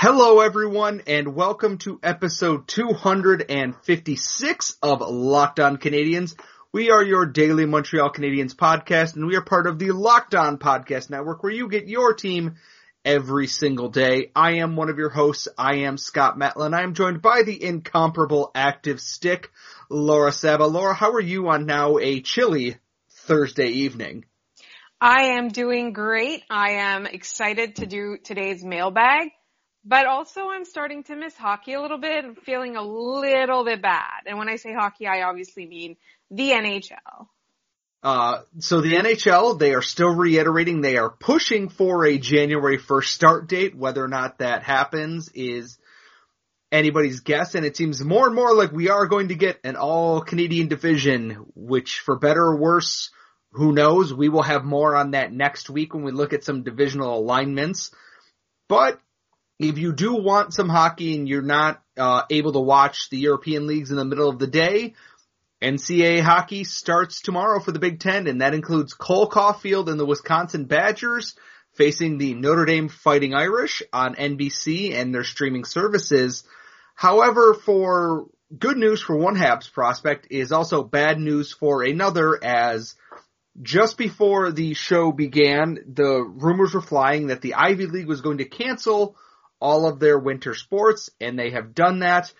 Hello everyone and welcome to episode 256 of Locked On Canadiens. We are your daily Montreal Canadiens podcast and we are part of the Locked On Podcast Network where you get your team every single day. I am one of your hosts. I am Scott Matla. I am joined by the incomparable active stick, Laura Saba. Laura, how are you on now a chilly Thursday evening? I am doing great. I am excited to do today's mailbag. But also I'm starting to miss hockey a little bit and feeling a little bit bad. And when I say hockey, I obviously mean the NHL. Uh, so the NHL, they are still reiterating they are pushing for a January 1st start date. Whether or not that happens is anybody's guess. And it seems more and more like we are going to get an all Canadian division, which for better or worse, who knows? We will have more on that next week when we look at some divisional alignments. But if you do want some hockey and you're not uh, able to watch the European leagues in the middle of the day, NCAA hockey starts tomorrow for the Big Ten, and that includes Cole Caufield and the Wisconsin Badgers facing the Notre Dame Fighting Irish on NBC and their streaming services. However, for good news for one Habs prospect is also bad news for another as just before the show began, the rumors were flying that the Ivy League was going to cancel all of their winter sports, and they have done that,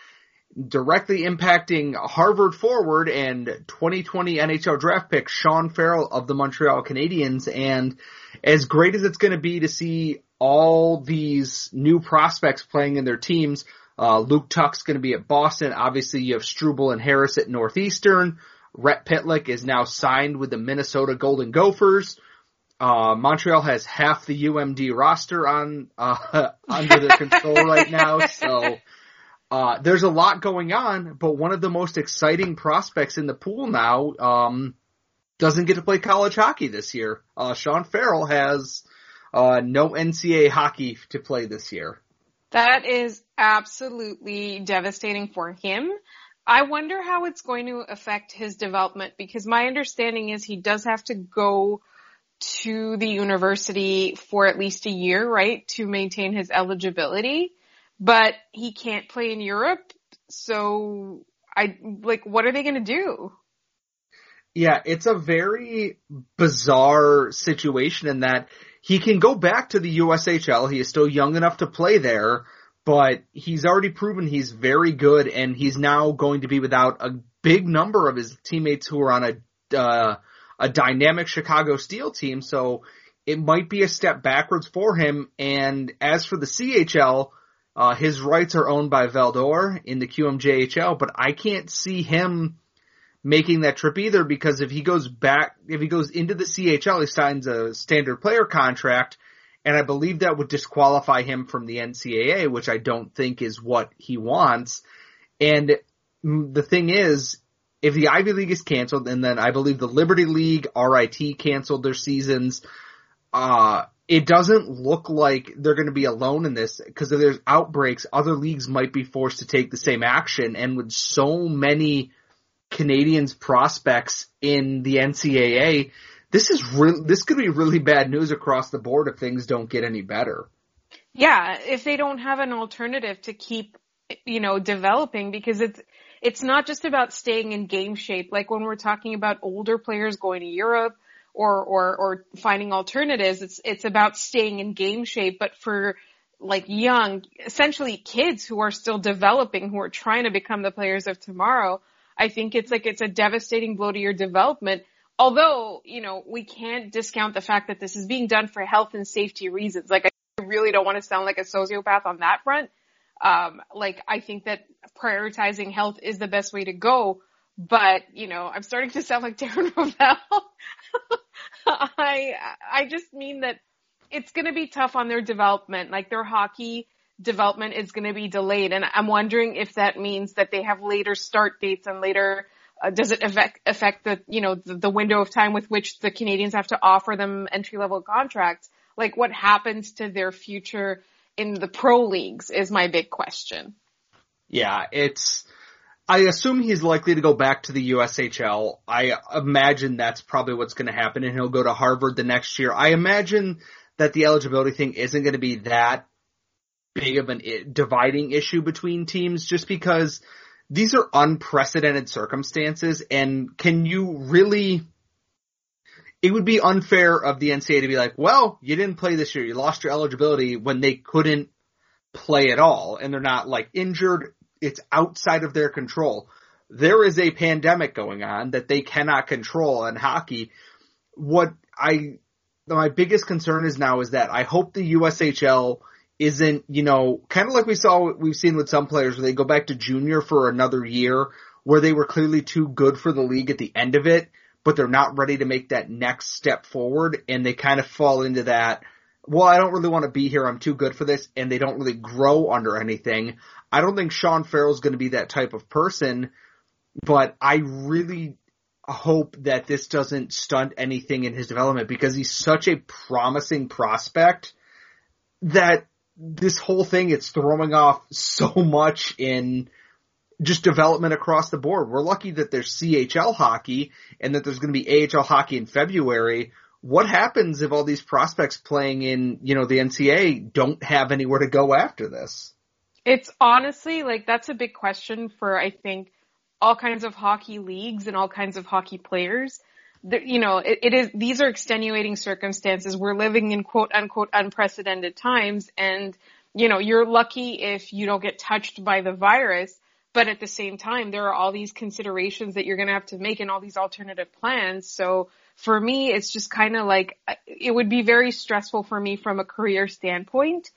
directly impacting Harvard forward and 2020 NHL draft pick Sean Farrell of the Montreal Canadiens. And as great as it's going to be to see all these new prospects playing in their teams, uh, Luke Tuch's going to be at Boston. Obviously, you have Struble and Harris at Northeastern. Rhett Pitlick is now signed with the Minnesota Golden Gophers. Uh, Montreal has half the UMD roster on uh, under their control right now, so uh, there's a lot going on. But one of the most exciting prospects in the pool now um, doesn't get to play college hockey this year. Uh, Sean Farrell has uh, no NCAA hockey to play this year. That is absolutely devastating for him. I wonder how it's going to affect his development because my understanding is he does have to go to the university for at least a year, right, to maintain his eligibility, but he can't play in Europe. So I like, what are they going to do? Yeah, it's a very bizarre situation in that he can go back to the USHL. He is still young enough to play there, but he's already proven he's very good and he's now going to be without a big number of his teammates who are on a, uh, a dynamic Chicago Steel team, so it might be a step backwards for him. And as for the CHL, uh, his rights are owned by Val-d'Or in the QMJHL, but I can't see him making that trip either because if he goes back, if he goes into the CHL, he signs a standard player contract, and I believe that would disqualify him from the NCAA, which I don't think is what he wants. And the thing is, if the Ivy League is canceled, and then I believe the Liberty League, RIT canceled their seasons, uh, it doesn't look like they're going to be alone in this because if there's outbreaks, other leagues might be forced to take the same action. And with so many Canadiens prospects in the NCAA, this is re- this could be really bad news across the board if things don't get any better. Yeah, if they don't have an alternative to keep, you know, developing because it's it's not just about staying in game shape. Like when we're talking about older players going to Europe or, or, or finding alternatives, it's, it's about staying in game shape. But for like young, essentially kids who are still developing, who are trying to become the players of tomorrow, I think it's like, it's a devastating blow to your development. Although, you know, we can't discount the fact that this is being done for health and safety reasons. Like I really don't want to sound like a sociopath on that front um, like I think that prioritizing health is the best way to go. But you know, I'm starting to sound like Darren Rovell. I I just mean that it's going to be tough on their development. Like their hockey, development is going to be delayed. And I'm wondering if that means that they have later start dates and later uh, does it affect affect the you know the, the, window of time with which the Canadiens have to offer them entry level contracts? Like what happens to their future in the pro leagues is my big question. Yeah, it's I assume he's likely to go back to the USHL. I imagine that's probably what's going to happen and he'll go to Harvard the next year. I imagine that the eligibility thing isn't going to be that big of a dividing issue between teams just because these are unprecedented circumstances and can you really it would be unfair of the NCAA to be like, well, you didn't play this year. You lost your eligibility when they couldn't play at all and they're not like injured it's outside of their control. There is a pandemic going on that they cannot control in hockey. What I, my biggest concern is now is that I hope the USHL isn't, you know, kind of like we saw, we've seen with some players where they go back to junior for another year where they were clearly too good for the league at the end of it, but they're not ready to make that next step forward and they kind of fall into that, well, I don't really want to be here. I'm too good for this. And they don't really grow under anything. I don't think Sean Farrell's going to be that type of person, but I really hope that this doesn't stunt anything in his development because he's such a promising prospect that this whole thing it's throwing off so much in just development across the board. We're lucky that there's CHL hockey and that there's going to be AHL hockey in February. What happens if all these prospects playing in, you know, the NCAA don't have anywhere to go after this? It's honestly like that's a big question for I think all kinds of hockey leagues and all kinds of hockey players. The, you know, it, it is these are extenuating circumstances. We're living in quote unquote unprecedented times, and you know you're lucky if you don't get touched by the virus. But at the same time, there are all these considerations that you're going to have to make and all these alternative plans. So for me, it's just kind of like it would be very stressful for me from a career standpoint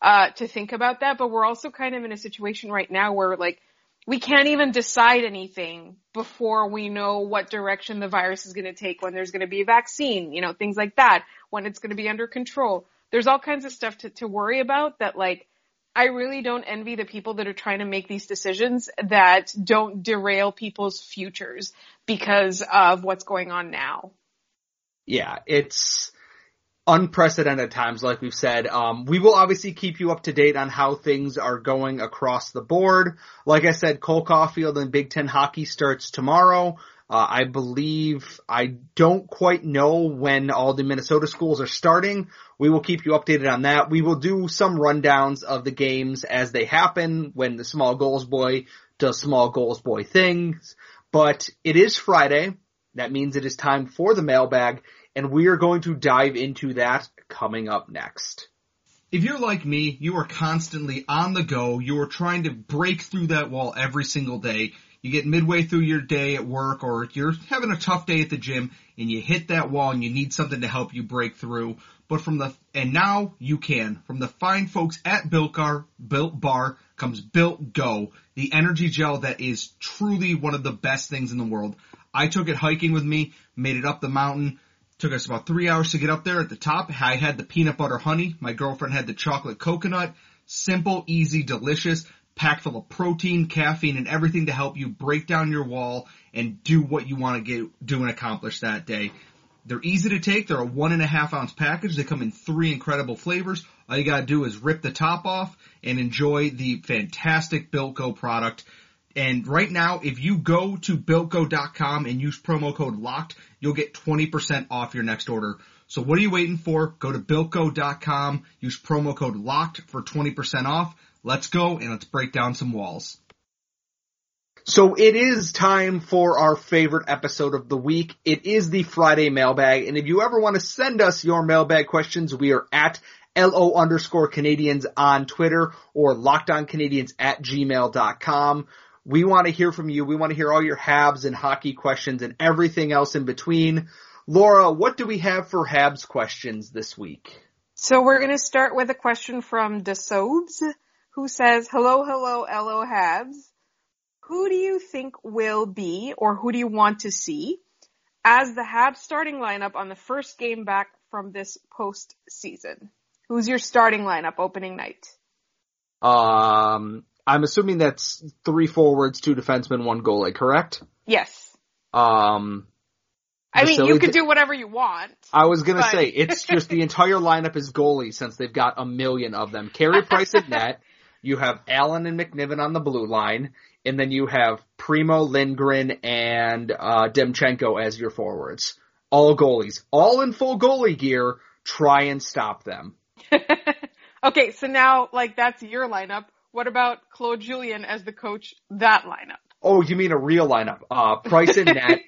uh, to think about that, but we're also kind of in a situation right now where like we can't even decide anything before we know what direction the virus is going to take, when there's going to be a vaccine, you know, things like that, when it's going to be under control. There's all kinds of stuff to, to worry about that like, I really don't envy the people that are trying to make these decisions that don't derail people's futures because of what's going on now. Yeah, it's, unprecedented times, like we've said. Um, we will obviously keep you up to date on how things are going across the board. Like I said, Cole Caufield and Big Ten hockey starts tomorrow. Uh, I believe I don't quite know when all the Minnesota schools are starting. We will keep you updated on that. We will do some rundowns of the games as they happen when the small goals boy does small goals boy things. But it is Friday. That means it is time for the mailbag and we are going to dive into that coming up next. If you're like me, you are constantly on the go. You are trying to break through that wall every single day. You get midway through your day at work or you're having a tough day at the gym and you hit that wall and you need something to help you break through. But from the, and now you can. From the fine folks at Built Bar, Built Bar comes Built Go, the energy gel that is truly one of the best things in the world. I took it hiking with me, made it up the mountain, Took us about three hours to get up there at the top. I had the peanut butter honey. My girlfriend had the chocolate coconut. Simple, easy, delicious, packed full of protein, caffeine, and everything to help you break down your wall and do what you want to get, do and accomplish that day. They're easy to take. They're a one and a half ounce package. They come in three incredible flavors. All you gotta do is rip the top off and enjoy the fantastic Built Go product. And right now, if you go to BuiltGo.com and use promo code LOCKED, you'll get 20% off your next order. So what are you waiting for? Go to BuiltGo.com, use promo code LOCKED for 20% off. Let's go and let's break down some walls. So it is time for our favorite episode of the week. It is the Friday mailbag. And if you ever want to send us your mailbag questions, we are at LO underscore Canadiens on Twitter or lockedoncanadiens at gmail.com. We want to hear from you. We want to hear all your Habs and hockey questions and everything else in between. Laura, what do we have for Habs questions this week? So we're going to start with a question from DeSodes, who says, hello, hello, LO Habs. Who do you think will be, or who do you want to see, as the Habs starting lineup on the first game back from this postseason? Who's your starting lineup opening night? Um, I'm assuming that's three forwards, two defensemen, one goalie, correct? Yes. Um, I mean, you could D- do whatever you want. I was gonna But- say it's just the entire lineup is goalies since they've got a million of them. Carey Price at net. You have Allen and McNiven on the blue line, and then you have Primeau, Lindgren, and uh, Demchenko as your forwards. All goalies, all in full goalie gear. Try and stop them. okay, so now, like, that's your lineup. What about Claude Julien as the coach? That lineup. Oh, you mean a real lineup? Uh, Price and net.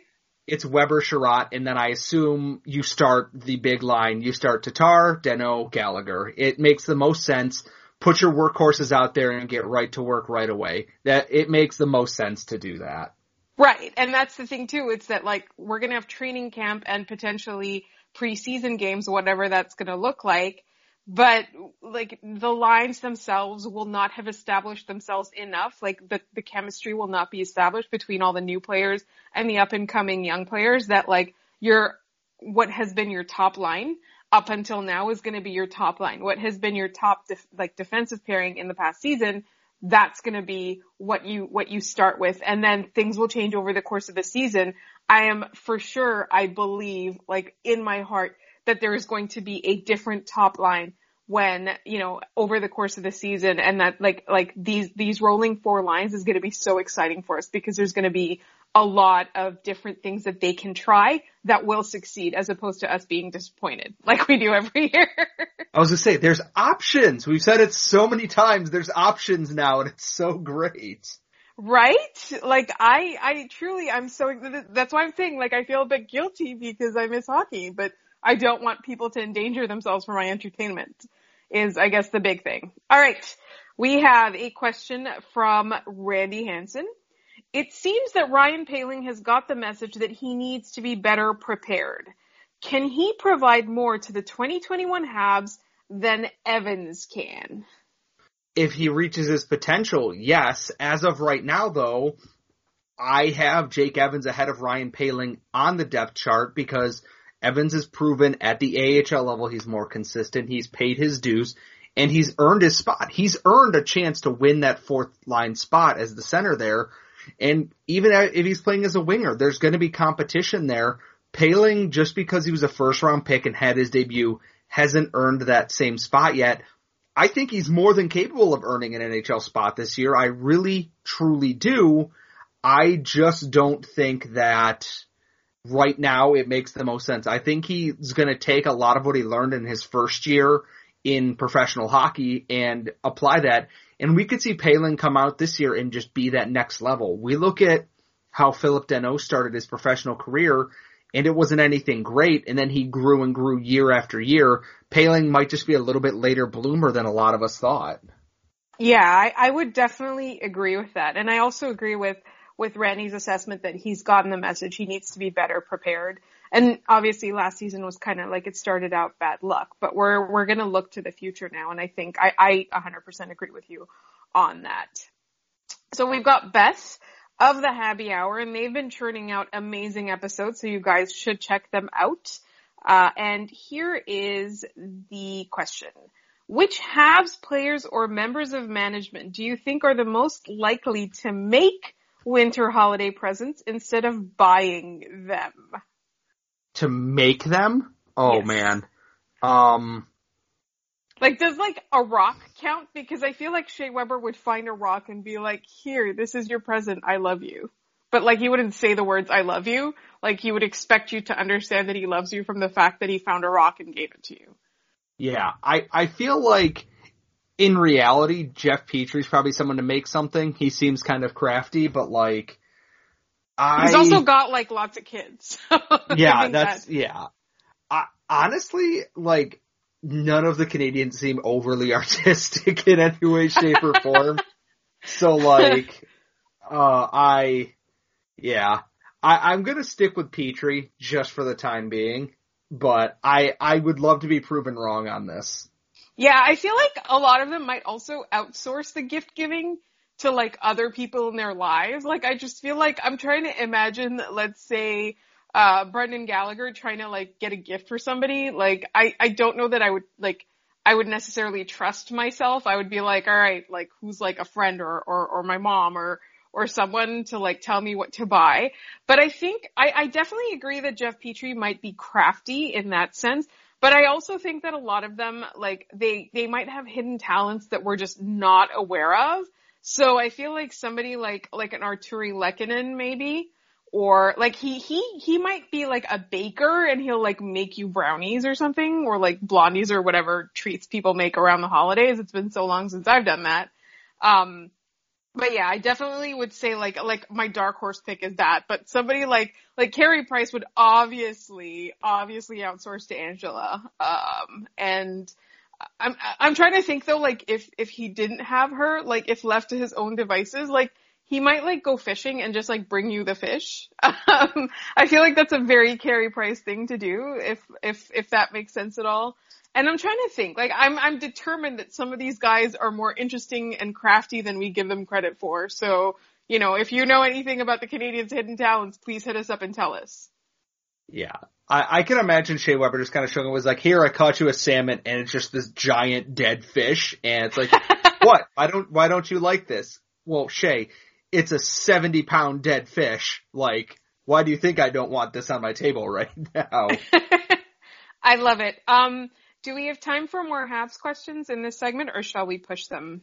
It's Weber, Chiarot, and then I assume you start the big line. You start Tatar, Danault, Gallagher. It makes the most sense. Put your workhorses out there and get right to work right away. That it makes the most sense to do that. Right, and that's the thing too. It's that like we're gonna have training camp and potentially preseason games, whatever that's gonna look like. But like the lines themselves will not have established themselves enough. Like the the chemistry will not be established between all the new players and the up and coming young players. That like your what has been your top line up until now is going to be your top line. What has been your top def- like defensive pairing in the past season that's going to be what you what you start with and then things will change over the course of the season i am for sure i believe like in my heart that there is going to be a different top line when you know over the course of the season and that like like these these rolling four lines is going to be so exciting for us because there's going to be a lot of different things that they can try that will succeed as opposed to us being disappointed like we do every year I was gonna say, there's options. We've said it so many times. There's options now, and it's so great. Right? Like I, I truly, I'm so, that's why I'm saying like I feel a bit guilty because I miss hockey, but I don't want people to endanger themselves for my entertainment is I guess the big thing. Alright. We have a question from Randy Hansen. It seems that Ryan Poehling has got the message that he needs to be better prepared. Can he provide more to the 2021 Habs than Evans can? if he reaches his potential, yes. As of right now, though, I have Jake Evans ahead of Ryan Poehling on the depth chart because Evans has proven at the AHL level he's more consistent. He's paid his dues and he's earned his spot. He's earned a chance to win that fourth line spot as the center there. And even if he's playing as a winger, there's going to be competition there. Poehling, just because he was a first round pick and had his debut, hasn't earned that same spot yet. I think he's more than capable of earning an NHL spot this year. I really, truly do. I just don't think that right now it makes the most sense. I think he's going to take a lot of what he learned in his first year in professional hockey and apply that. And we could see Poehling come out this year and just be that next level. We look at how Phillip Danault started his professional career and it wasn't anything great. And then he grew and grew year after year. Poehling might just be a little bit later bloomer than a lot of us thought. Yeah, I, I would definitely agree with that. And I also agree with, with Randy's assessment that he's gotten the message. He needs to be better prepared. And obviously last season was kind of like it started out bad luck, but we're, we're going to look to the future now. And I think I, I 100% agree with you on that. So we've got Beth of the Happy Hour and they've been churning out amazing episodes. So you guys should check them out. Uh, and here is the question. Which Habs players or members of management do you think are the most likely to make winter holiday presents instead of buying them? To make them? Oh Yes. man. Um, Like, does like a rock count? Because I feel like Shea Weber would find a rock and be like, here, this is your present, I love you. But like, he wouldn't say the words, I love you. Like, he would expect you to understand that he loves you from the fact that he found a rock and gave it to you. yeah, I, I feel like in reality, Jeff Petry's probably someone to make something. He seems kind of crafty, but like, I, He's also got like lots of kids. Yeah, that's, that- yeah. I, honestly, like, none of the Canadiens seem overly artistic in any way, shape, or form. so like, uh, I, yeah, I, I'm gonna stick with Petry just for the time being, but I, I would love to be proven wrong on this. Yeah, I feel like a lot of them might also outsource the gift giving to like other people in their lives. Like I just feel like I'm trying to imagine, let's say, uh, Brendan Gallagher trying to like get a gift for somebody. Like I, I don't know that I would like, I would necessarily trust myself. I would be like, all right, like who's like a friend or, or, or my mom or, or someone to like tell me what to buy. But I think I, I definitely agree that Jeff Petry might be crafty in that sense. But I also think that a lot of them, like, they, they might have hidden talents that we're just not aware of. So I feel like somebody like, like an Artturi Lehkonen maybe, or like he, he, he might be like a baker and he'll like make you brownies or something, or like blondies or whatever treats people make around the holidays. It's been so long since I've done that. Um, but yeah, I definitely would say like like my dark horse pick is that. But somebody like like Carey Price would obviously obviously outsource to Angela. Um, and I'm I'm trying to think though, like if if he didn't have her, like if left to his own devices, like he might like go fishing and just like bring you the fish. Um, I feel like that's a very Carey Price thing to do, if if if that makes sense at all. And I'm trying to think, like I'm I'm determined that some of these guys are more interesting and crafty than we give them credit for. So, you know, if you know anything about the Canadiens' hidden talents, please hit us up and tell us. Yeah. I, I can imagine Shea Weber just kind of showing it was like, here, I caught you a salmon and it's just this giant dead fish. And it's like, what? Why don't, why don't you like this? Well, Shea, it's a 70 pound dead fish. Like, why do you think I don't want this on my table right now? I love it. Um, do we have time for more Habs questions in this segment or shall we push them?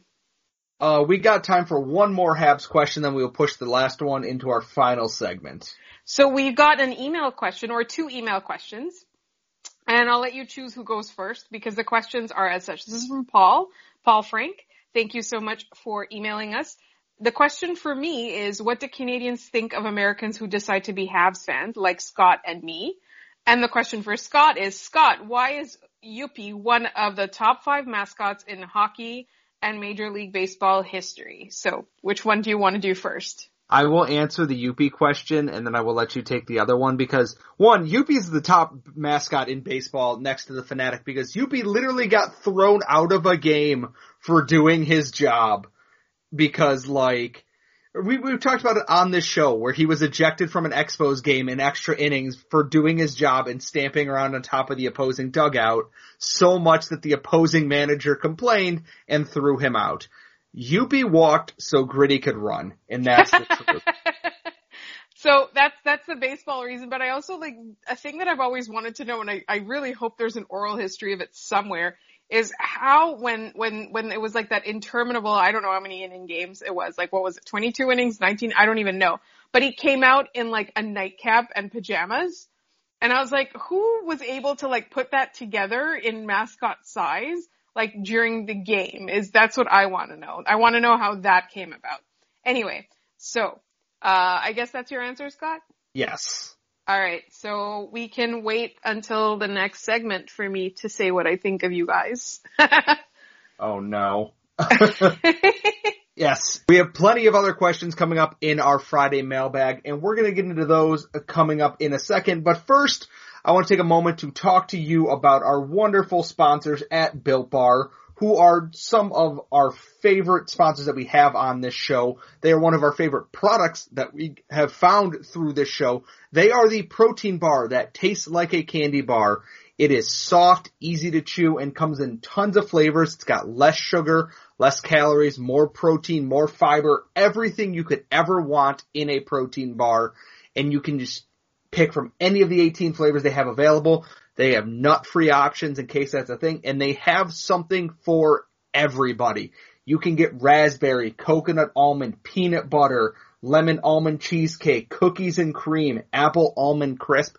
Uh, we got time for one more Habs question, then we'll push the last one into our final segment. So we've got an email question or two email questions. And I'll let you choose who goes first because the questions are as such. This is from Paul, Paul Frank. Thank you so much for emailing us. The question for me is what do Canadians think of Americans who decide to be Habs fans like Scott and me? And the question for Scott is, Scott, why is Youppi one of the top five mascots in hockey and Major League Baseball history? So which one do you want to do first? I will answer the Youppi question and then I will let you take the other one because one, Youppi is the top mascot in baseball next to the Phanatic because Youppi literally got thrown out of a game for doing his job because like we, we've talked about it on this show where he was ejected from an Expos game in extra innings for doing his job and stamping around on top of the opposing dugout so much that the opposing manager complained and threw him out. Youppi walked so Gritty could run, and that's the truth. So that's that's the baseball reason, but I also like a thing that I've always wanted to know, and I, I really hope there's an oral history of it somewhere, is how when when when it was like that interminable I don't know how many inning games it was. Like what was it? 22 innings? 19 I don't even know. But he came out in like a nightcap and pajamas. And I was like who was able to like put that together in mascot size like during the game is that's what I want to know. I want to know how that came about. Anyway so uh I guess that's your answer Scott? Yes all right, so we can wait until the next segment for me to say what I think of you guys. oh no. yes, we have plenty of other questions coming up in our Friday mailbag, and we're going to get into those coming up in a second. But first, I want to take a moment to talk to you about our wonderful sponsors at Built Bar who are some of our favorite sponsors that we have on this show. They are one of our favorite products that we have found through this show. They are the protein bar that tastes like a candy bar. It is soft, easy to chew, and comes in tons of flavors. It's got less sugar, less calories, more protein, more fiber, everything you could ever want in a protein bar. And you can just pick from any of the 18 flavors they have available. They have nut free options in case that's a thing and they have something for everybody. You can get raspberry, coconut almond, peanut butter, lemon almond cheesecake, cookies and cream, apple almond crisp.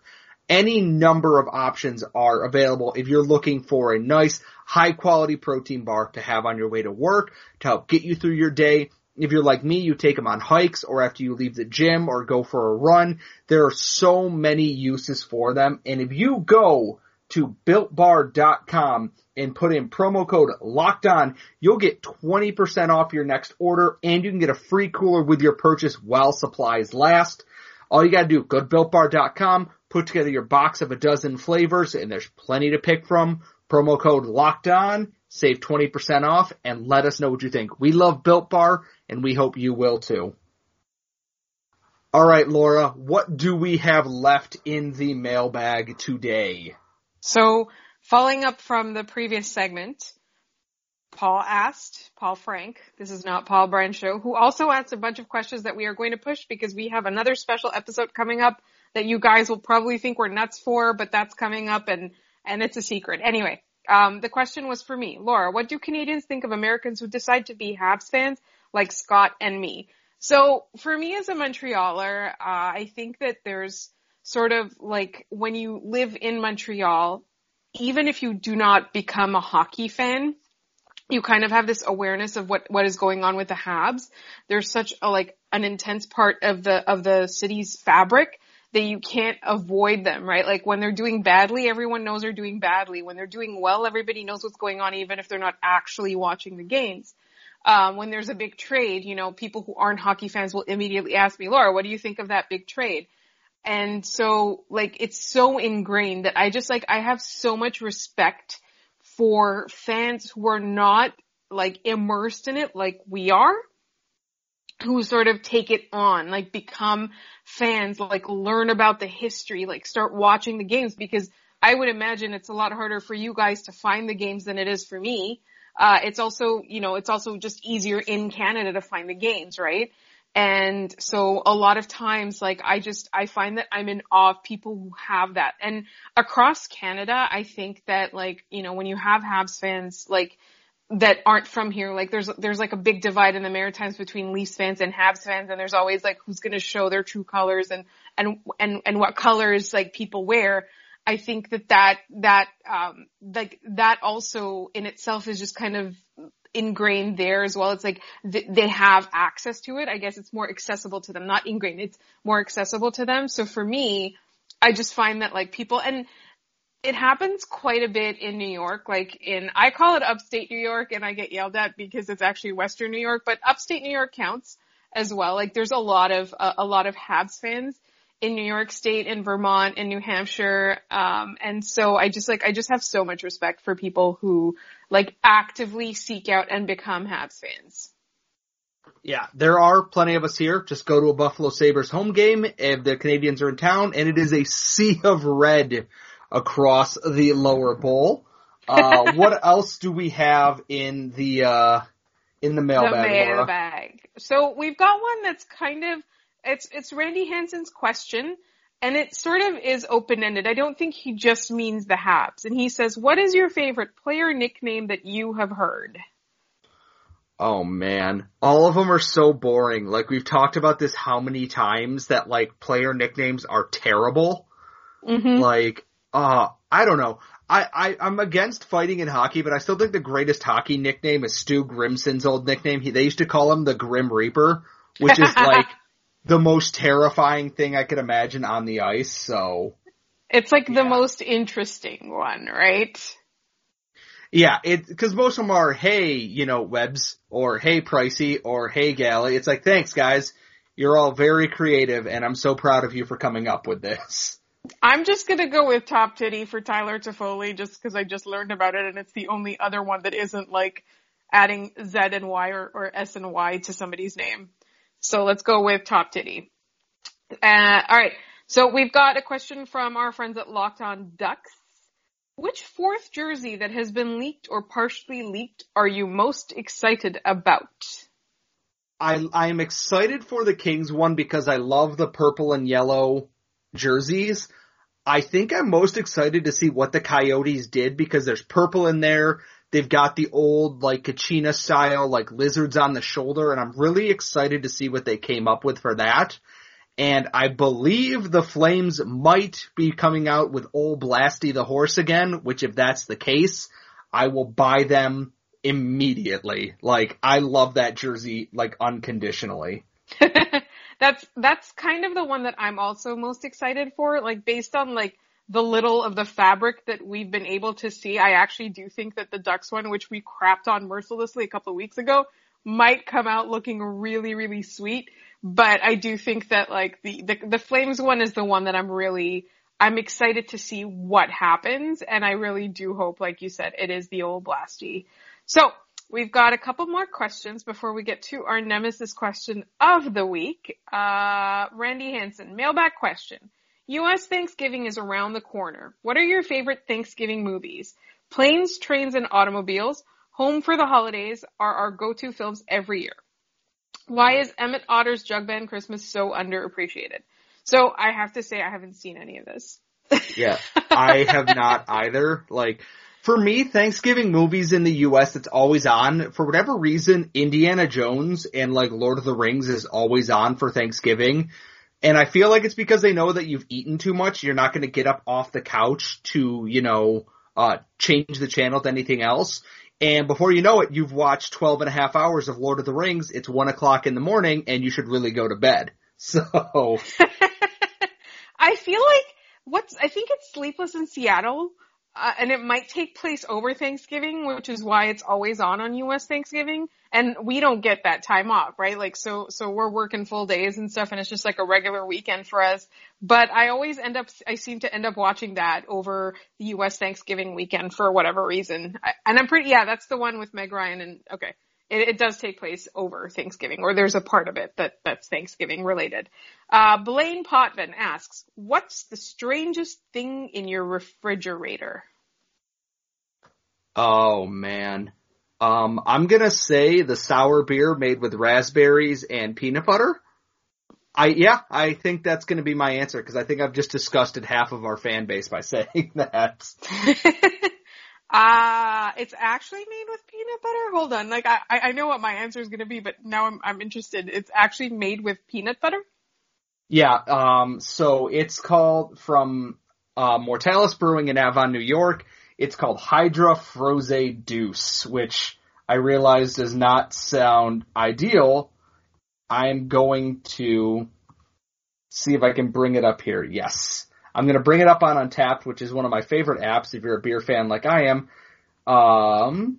Any number of options are available if you're looking for a nice high quality protein bar to have on your way to work to help get you through your day if you're like me, you take them on hikes or after you leave the gym or go for a run. There are so many uses for them. And if you go to builtbar.com and put in promo code locked on, you'll get 20% off your next order and you can get a free cooler with your purchase while supplies last. All you gotta do, go to builtbar.com, put together your box of a dozen flavors and there's plenty to pick from. Promo code locked on, save 20% off and let us know what you think. We love Built Bar and we hope you will too. All right, Laura, what do we have left in the mailbag today? So, following up from the previous segment, Paul asked, Paul Frank, this is not Paul Brand show, who also asked a bunch of questions that we are going to push because we have another special episode coming up that you guys will probably think we're nuts for, but that's coming up and, and it's a secret. Anyway, um, the question was for me. Laura, what do Canadians think of Americans who decide to be Habs fans like Scott and me? So for me as a Montrealer, uh, I think that there's sort of like when you live in Montreal, even if you do not become a hockey fan, you kind of have this awareness of what, what is going on with the Habs. There's such a like an intense part of the, of the city's fabric that you can't avoid them, right? Like when they're doing badly, everyone knows they're doing badly. When they're doing well, everybody knows what's going on even if they're not actually watching the games. Um, when there's a big trade, you know, people who aren't hockey fans will immediately ask me, Laura, what do you think of that big trade? And so like it's so ingrained that I just like I have so much respect for fans who are not like immersed in it like we are who sort of take it on, like become fans, like learn about the history, like start watching the games because I would imagine it's a lot harder for you guys to find the games than it is for me. Uh, it's also, you know, it's also just easier in Canada to find the games, right? And so a lot of times, like I just, I find that I'm in awe of people who have that. And across Canada, I think that like, you know, when you have Habs fans, like, that aren't from here, like there's, there's like a big divide in the Maritimes between Leafs fans and Habs fans, and there's always like who's gonna show their true colors and, and, and, and what colors like people wear. I think that that, that, um, like that also in itself is just kind of ingrained there as well. It's like th- they have access to it. I guess it's more accessible to them, not ingrained. It's more accessible to them. So for me, I just find that like people and it happens quite a bit in New York. Like in, I call it upstate New York and I get yelled at because it's actually Western New York, but upstate New York counts as well. Like there's a lot of, a lot of Habs fans in New York State, in Vermont, in New Hampshire. Um, and so I just like, I just have so much respect for people who like actively seek out and become Habs fans. Yeah, there are plenty of us here. Just go to a Buffalo Sabres home game if the Canadiens are in town and it is a sea of red across the lower bowl. Uh, what else do we have in the, uh, in the mailbag? The mailbag. So we've got one that's kind of, it's, it's Randy Hansen's question and it sort of is open-ended. I don't think he just means the Habs. And he says, what is your favorite player nickname that you have heard? Oh man, all of them are so boring. Like we've talked about this how many times that like player nicknames are terrible. Mm-hmm. Like, uh, I don't know. I, I, I'm against fighting in hockey, but I still think the greatest hockey nickname is Stu Grimson's old nickname. He, they used to call him the Grim Reaper, which is like the most terrifying thing I could imagine on the ice, so. It's like yeah. the most interesting one, right? Yeah, it, cause most of them are, hey, you know, Webs, or hey, Pricey, or hey, Galley. It's like, thanks guys. You're all very creative and I'm so proud of you for coming up with this. I'm just gonna go with Top Titty for Tyler Toffoli just cause I just learned about it and it's the only other one that isn't like adding Z and Y or, or S and Y to somebody's name. So let's go with Top Titty. Uh, alright. So we've got a question from our friends at Locked On Ducks. Which fourth jersey that has been leaked or partially leaked are you most excited about? I I am excited for the Kings one because I love the purple and yellow jerseys. I think I'm most excited to see what the Coyotes did because there's purple in there. They've got the old like Kachina style like lizards on the shoulder and I'm really excited to see what they came up with for that. And I believe the Flames might be coming out with Old Blasty the horse again, which if that's the case, I will buy them immediately. Like, I love that jersey, like, unconditionally. that's, that's kind of the one that I'm also most excited for, like, based on, like, the little of the fabric that we've been able to see. I actually do think that the Ducks one, which we crapped on mercilessly a couple of weeks ago, might come out looking really, really sweet. But I do think that like the, the, the Flames one is the one that I'm really, I'm excited to see what happens. And I really do hope, like you said, it is the old Blasty. So we've got a couple more questions before we get to our nemesis question of the week. Uh, Randy Hansen, mailbag question. U.S. Thanksgiving is around the corner. What are your favorite Thanksgiving movies? Planes, trains, and automobiles, Home for the Holidays are our go-to films every year. Why is Emmet Otter's Jug Band Christmas so underappreciated? So I have to say I haven't seen any of this. Yeah, I have not either. Like, for me, Thanksgiving movies in the US, it's always on. For whatever reason, Indiana Jones and like Lord of the Rings is always on for Thanksgiving. And I feel like it's because they know that you've eaten too much. You're not going to get up off the couch to, you know, uh, change the channel to anything else. And before you know it, you've watched 12 and a half hours of Lord of the Rings. It's one o'clock in the morning and you should really go to bed. So. I feel like what's, I think it's Sleepless in Seattle uh, and it might take place over Thanksgiving, which is why it's always on on U.S. Thanksgiving. And we don't get that time off, right? Like, so, so we're working full days and stuff, and it's just like a regular weekend for us. But I always end up, I seem to end up watching that over the U.S. Thanksgiving weekend for whatever reason. I, and I'm pretty, yeah, that's the one with Meg Ryan and, okay. It, it, does take place over Thanksgiving, or there's a part of it that that's Thanksgiving related. Uh, Blaine Potvin asks, "What's the strangest thing in your refrigerator?" Oh man, um, I'm gonna say the sour beer made with raspberries and peanut butter. I yeah, I think that's gonna be my answer because I think I've just disgusted half of our fan base by saying that. Uh, it's actually made with peanut butter. Hold on, like I I know what my answer is going to be, but now I'm I'm interested. It's actually made with peanut butter. Yeah. Um. So it's called from uh, Mortalis Brewing in Avon, New York. It's called Hydra Froze Deuce, which I realize does not sound ideal. I'm going to see if I can bring it up here. Yes. I'm going to bring it up on Untappd, which is one of my favorite apps if you're a beer fan like I am. Um,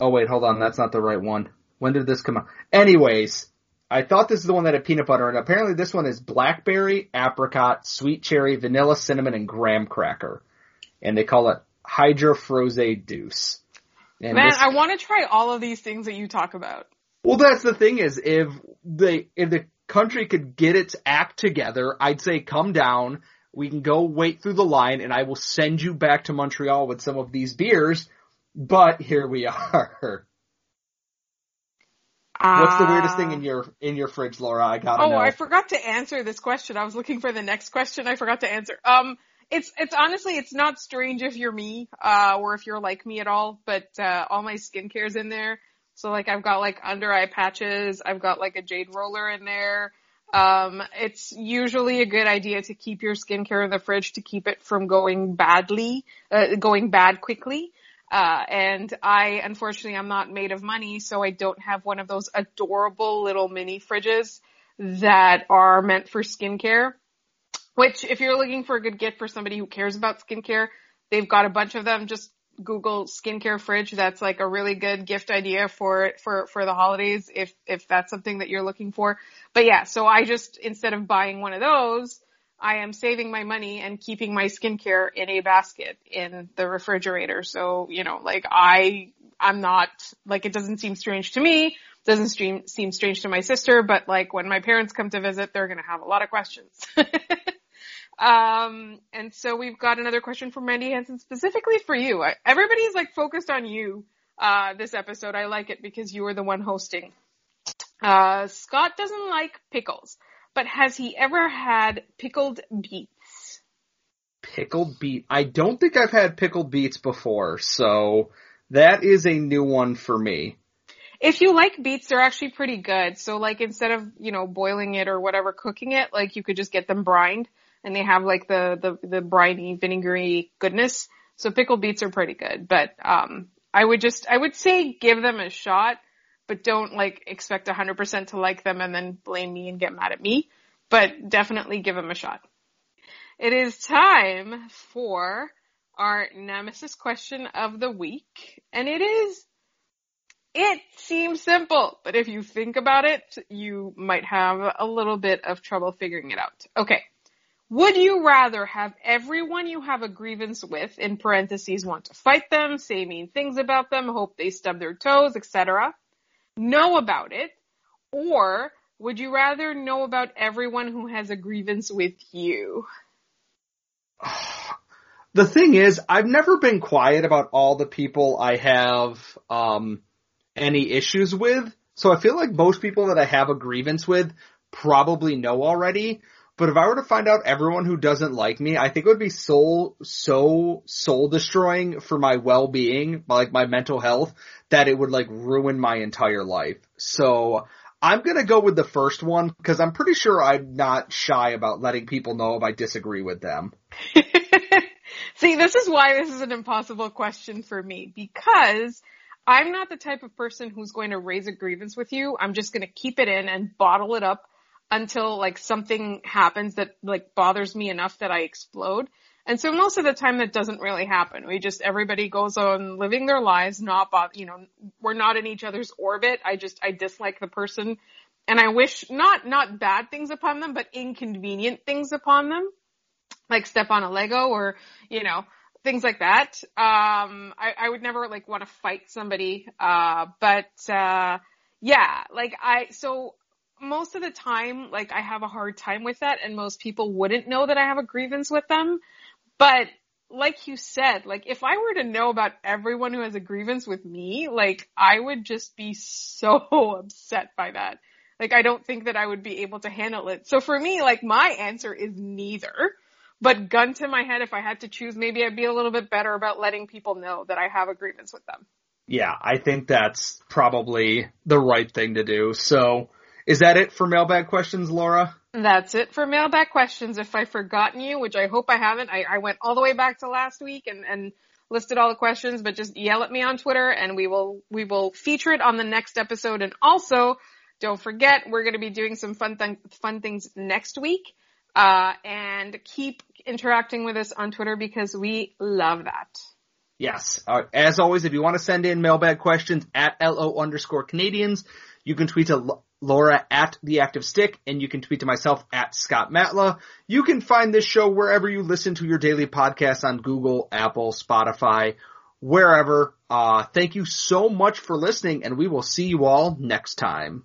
oh wait, hold on, that's not the right one. When did this come out? Anyways, I thought this is the one that had peanut butter, and apparently this one is blackberry, apricot, sweet cherry, vanilla, cinnamon, and graham cracker. And they call it Hydra Froze Deuce. And Man, this, I want to try all of these things that you talk about. Well, that's the thing is if they if the country could get its act together, I'd say come down. We can go wait through the line and I will send you back to Montreal with some of these beers. But here we are. Uh, What's the weirdest thing in uh, your in your fridge, Laura? I gotta oh, know. I forgot to answer this question. I was looking for the next question. I forgot to answer. Um, it's it's honestly it's not strange if you're me, uh, or if you're like me at all. But uh, all my skincare's in there. So like I've got like under eye patches, I've got like a jade roller in there. Um, it's usually a good idea to keep your skincare in the fridge to keep it from going badly, uh, going bad quickly. Uh, and I, unfortunately, I'm not made of money, so I don't have one of those adorable little mini fridges that are meant for skincare. Which, if you're looking for a good gift for somebody who cares about skincare, they've got a bunch of them. Just Google skincare fridge. That's like a really good gift idea for for for the holidays if if that's something that you're looking for. But yeah, so I just instead of buying one of those, I am saving my money and keeping my skincare in a basket in the refrigerator. So, you know, like I I'm not like it doesn't seem strange to me, doesn't seem seem strange to my sister, but like when my parents come to visit, they're going to have a lot of questions. Um, and so we've got another question from Randy Hansen specifically for you. Everybody's like focused on you, uh, this episode. I like it because you are the one hosting. Uh, Scott doesn't like pickles, but has he ever had pickled beets? Pickled beet. I don't think I've had pickled beets before, so that is a new one for me. If you like beets, they're actually pretty good. So like instead of, you know, boiling it or whatever, cooking it, like you could just get them brined and they have like the, the, the briny, vinegary goodness. So pickled beets are pretty good, but, um, I would just, I would say give them a shot, but don't like expect 100% to like them and then blame me and get mad at me, but definitely give them a shot. It is time for our nemesis question of the week, and it is it seems simple, but if you think about it, you might have a little bit of trouble figuring it out. Okay. Would you rather have everyone you have a grievance with, in parentheses, want to fight them, say mean things about them, hope they stub their toes, etc., know about it, or would you rather know about everyone who has a grievance with you? The thing is, I've never been quiet about all the people I have um, any issues with. So I feel like most people that I have a grievance with probably know already. But if I were to find out everyone who doesn't like me, I think it would be soul, so soul destroying for my well-being, like my mental health, that it would like ruin my entire life. So I'm gonna go with the first one because I'm pretty sure I'm not shy about letting people know if I disagree with them. See, this is why this is an impossible question for me because I'm not the type of person who's going to raise a grievance with you. I'm just going to keep it in and bottle it up until like something happens that like bothers me enough that I explode. And so most of the time that doesn't really happen. We just, everybody goes on living their lives, not, bother, you know, we're not in each other's orbit. I just, I dislike the person and I wish not, not bad things upon them, but inconvenient things upon them. Like step on a Lego or, you know, things like that. Um, I, I would never like want to fight somebody. Uh, but, uh, yeah, like I, so most of the time, like I have a hard time with that and most people wouldn't know that I have a grievance with them. But like you said, like if I were to know about everyone who has a grievance with me, like I would just be so upset by that. Like I don't think that I would be able to handle it. So for me, like my answer is neither. But gun to my head, if I had to choose, maybe I'd be a little bit better about letting people know that I have a grievance with them. Yeah, I think that's probably the right thing to do. So is that it for mailbag questions, Laura? That's it for mailbag questions. If I've forgotten you, which I hope I haven't, I, I went all the way back to last week and, and listed all the questions, but just yell at me on Twitter and we will, we will feature it on the next episode. And also, don't forget, we're going to be doing some fun, th- fun things next week. Uh, and keep interacting with us on Twitter because we love that. Yes. Uh, as always, if you want to send in mailbag questions at LO underscore Canadiens, you can tweet to Laura at the active stick, and you can tweet to myself at Scott Matla. You can find this show wherever you listen to your daily podcast on Google, Apple, Spotify, wherever. Uh, thank you so much for listening, and we will see you all next time.